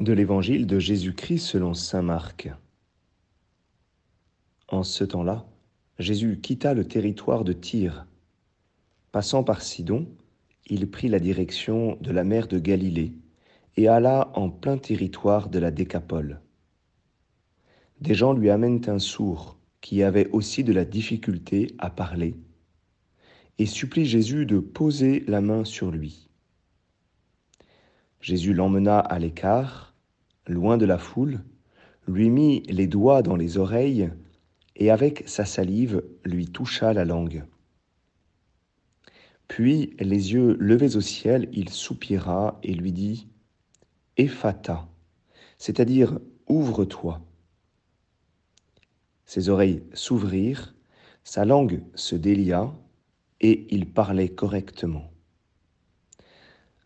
De l'Évangile de Jésus-Christ selon Saint Marc. En ce temps-là, Jésus quitta le territoire de Tyr. Passant par Sidon, il prit la direction de la mer de Galilée et alla en plein territoire de la Décapole. Des gens lui amènent un sourd qui avait aussi de la difficulté à parler et supplie Jésus de poser la main sur lui. Jésus l'emmena à l'écart, loin de la foule, lui mit les doigts dans les oreilles et avec sa salive lui toucha la langue. Puis, les yeux levés au ciel, il soupira et lui dit Ephata, c'est-à-dire ouvre-toi. Ses oreilles s'ouvrirent, sa langue se délia et il parlait correctement.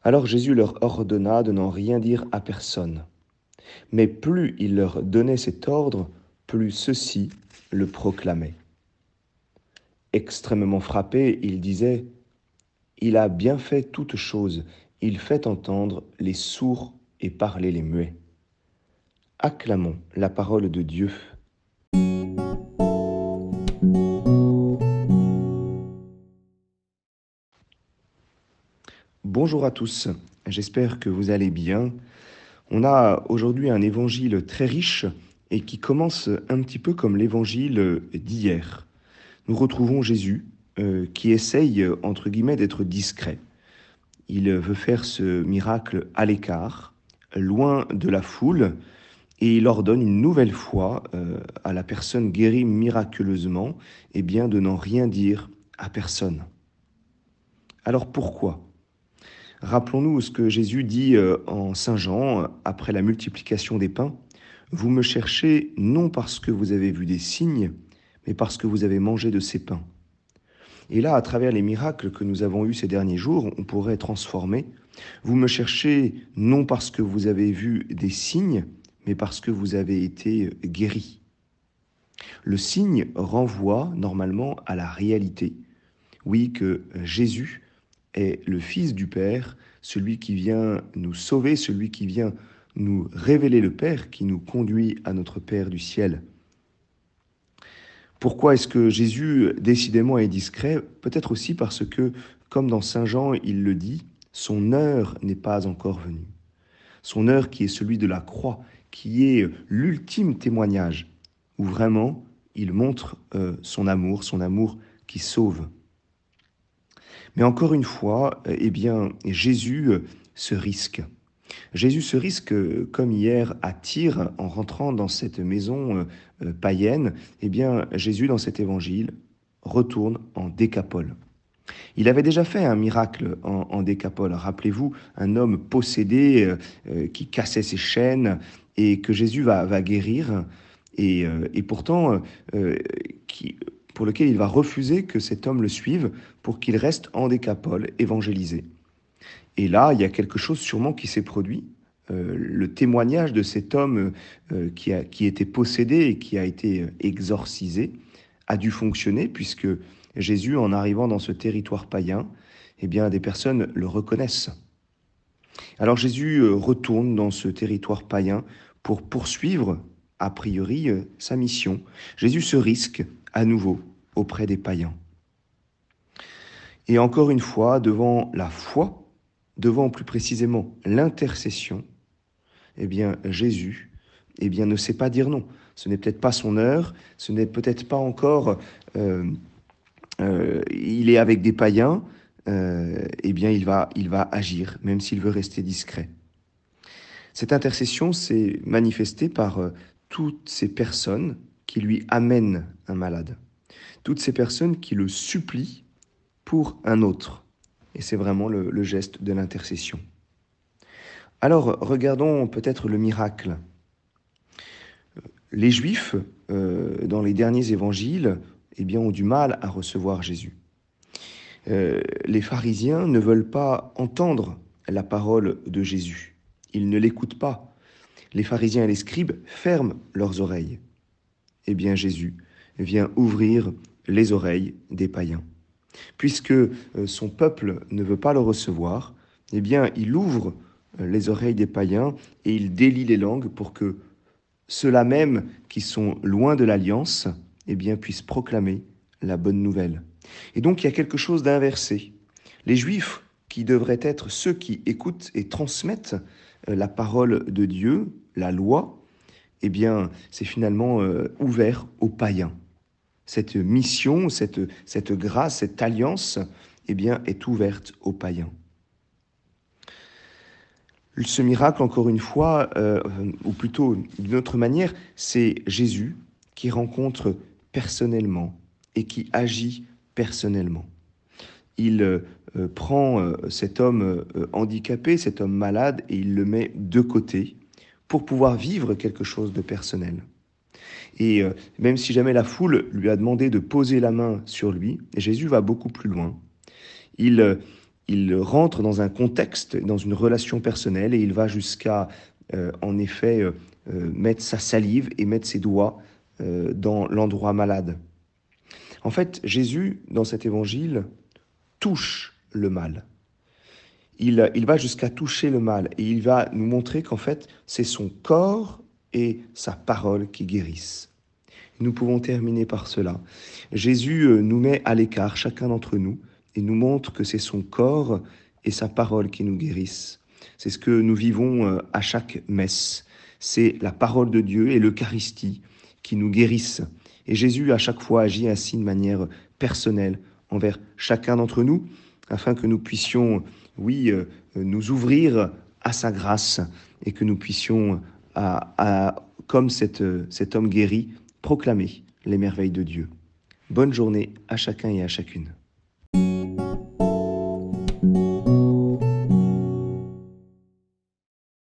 Alors Jésus leur ordonna de n'en rien dire à personne. Mais plus il leur donnait cet ordre, plus ceux-ci le proclamaient. Extrêmement frappé, il disait, Il a bien fait toutes choses, il fait entendre les sourds et parler les muets. Acclamons la parole de Dieu. Bonjour à tous, j'espère que vous allez bien. On a aujourd'hui un évangile très riche et qui commence un petit peu comme l'évangile d'hier. Nous retrouvons Jésus euh, qui essaye, entre guillemets, d'être discret. Il veut faire ce miracle à l'écart, loin de la foule, et il ordonne une nouvelle fois euh, à la personne guérie miraculeusement eh bien, de n'en rien dire à personne. Alors pourquoi? Rappelons-nous ce que Jésus dit euh, en Saint Jean après la multiplication des pains. Vous me cherchez non parce que vous avez vu des signes, mais parce que vous avez mangé de ces pains. Et là, à travers les miracles que nous avons eus ces derniers jours, on pourrait transformer. Vous me cherchez non parce que vous avez vu des signes, mais parce que vous avez été guéri. Le signe renvoie normalement à la réalité. Oui, que Jésus est le Fils du Père, celui qui vient nous sauver, celui qui vient nous révéler le Père, qui nous conduit à notre Père du ciel. Pourquoi est-ce que Jésus décidément est discret? Peut-être aussi parce que, comme dans Saint Jean, il le dit, son heure n'est pas encore venue. Son heure qui est celui de la croix, qui est l'ultime témoignage, où vraiment il montre euh, son amour, son amour qui sauve. Mais encore une fois, eh bien, Jésus euh, se risque. Jésus se risque, euh, comme hier à Tyr, en rentrant dans cette maison euh, païenne, eh bien, Jésus, dans cet évangile, retourne en décapole. Il avait déjà fait un miracle en, décapole. Rappelez-vous, un homme possédé qui cassait ses chaînes et que Jésus va, guérir. Et, et pourtant, qui, pour lequel il va refuser que cet homme le suive pour qu'il reste en décapole, évangélisé. Et là, il y a quelque chose sûrement qui s'est produit. Euh, le témoignage de cet homme euh, qui, a, qui était possédé et qui a été euh, exorcisé a dû fonctionner puisque Jésus, en arrivant dans ce territoire païen, eh bien, des personnes le reconnaissent. Alors Jésus retourne dans ce territoire païen pour poursuivre, a priori, sa mission. Jésus se risque à nouveau auprès des païens. Et encore une fois, devant la foi, devant plus précisément l'intercession, eh bien Jésus eh bien, ne sait pas dire non. Ce n'est peut-être pas son heure, ce n'est peut-être pas encore... Euh, euh, il est avec des païens, euh, eh bien il va, il va agir, même s'il veut rester discret. Cette intercession s'est manifestée par toutes ces personnes qui lui amène un malade. Toutes ces personnes qui le supplient pour un autre. Et c'est vraiment le, geste de l'intercession. Alors, regardons peut-être le miracle. Les Juifs, euh, dans les derniers évangiles, eh bien, ont du mal à recevoir Jésus. Euh, les pharisiens ne veulent pas entendre la parole de Jésus. Ils ne l'écoutent pas. Les pharisiens et les scribes ferment leurs oreilles eh bien Jésus vient ouvrir les oreilles des païens. Puisque euh, son peuple ne veut pas le recevoir, eh bien il ouvre euh, les oreilles des païens et il délie les langues pour que ceux-là même qui sont loin de l'alliance eh bien, puissent proclamer la bonne nouvelle. Et donc il y a quelque chose d'inversé. Les Juifs, qui devraient être ceux qui écoutent et transmettent euh, la parole de Dieu, la loi, eh bien, c'est finalement euh, ouvert aux païens. Cette mission, cette, grâce, cette alliance, eh bien, est ouverte aux païens. Ce miracle, encore une fois, euh, ou plutôt d'une autre manière, c'est Jésus qui rencontre personnellement et qui agit personnellement. Il euh, prend cet homme handicapé, cet homme malade, et il le met de côté pour pouvoir vivre quelque chose de personnel. Et même si jamais la foule lui a demandé de poser la main sur lui, Jésus va beaucoup plus loin. Il il rentre dans un contexte, dans une relation personnelle, et il va jusqu'à, euh, en effet, euh, euh, mettre sa salive et mettre ses doigts dans l'endroit malade. En fait, Jésus, dans cet évangile, touche le mal. Il, va jusqu'à toucher le mal, et il va nous montrer qu'en fait, c'est son corps et sa parole qui guérissent. Nous pouvons terminer par cela. Jésus nous met à l'écart, chacun d'entre nous, et nous montre que c'est son corps et sa parole qui nous guérissent. C'est ce que nous vivons euh, à chaque messe. C'est la parole de Dieu et l'Eucharistie qui nous guérissent. Et Jésus, à chaque fois, agit ainsi de manière personnelle envers chacun d'entre nous, afin que nous puissions, oui, euh, nous ouvrir à sa grâce et que nous puissions, comme cet homme guéri, proclamer les merveilles de Dieu. Bonne journée à chacun et à chacune.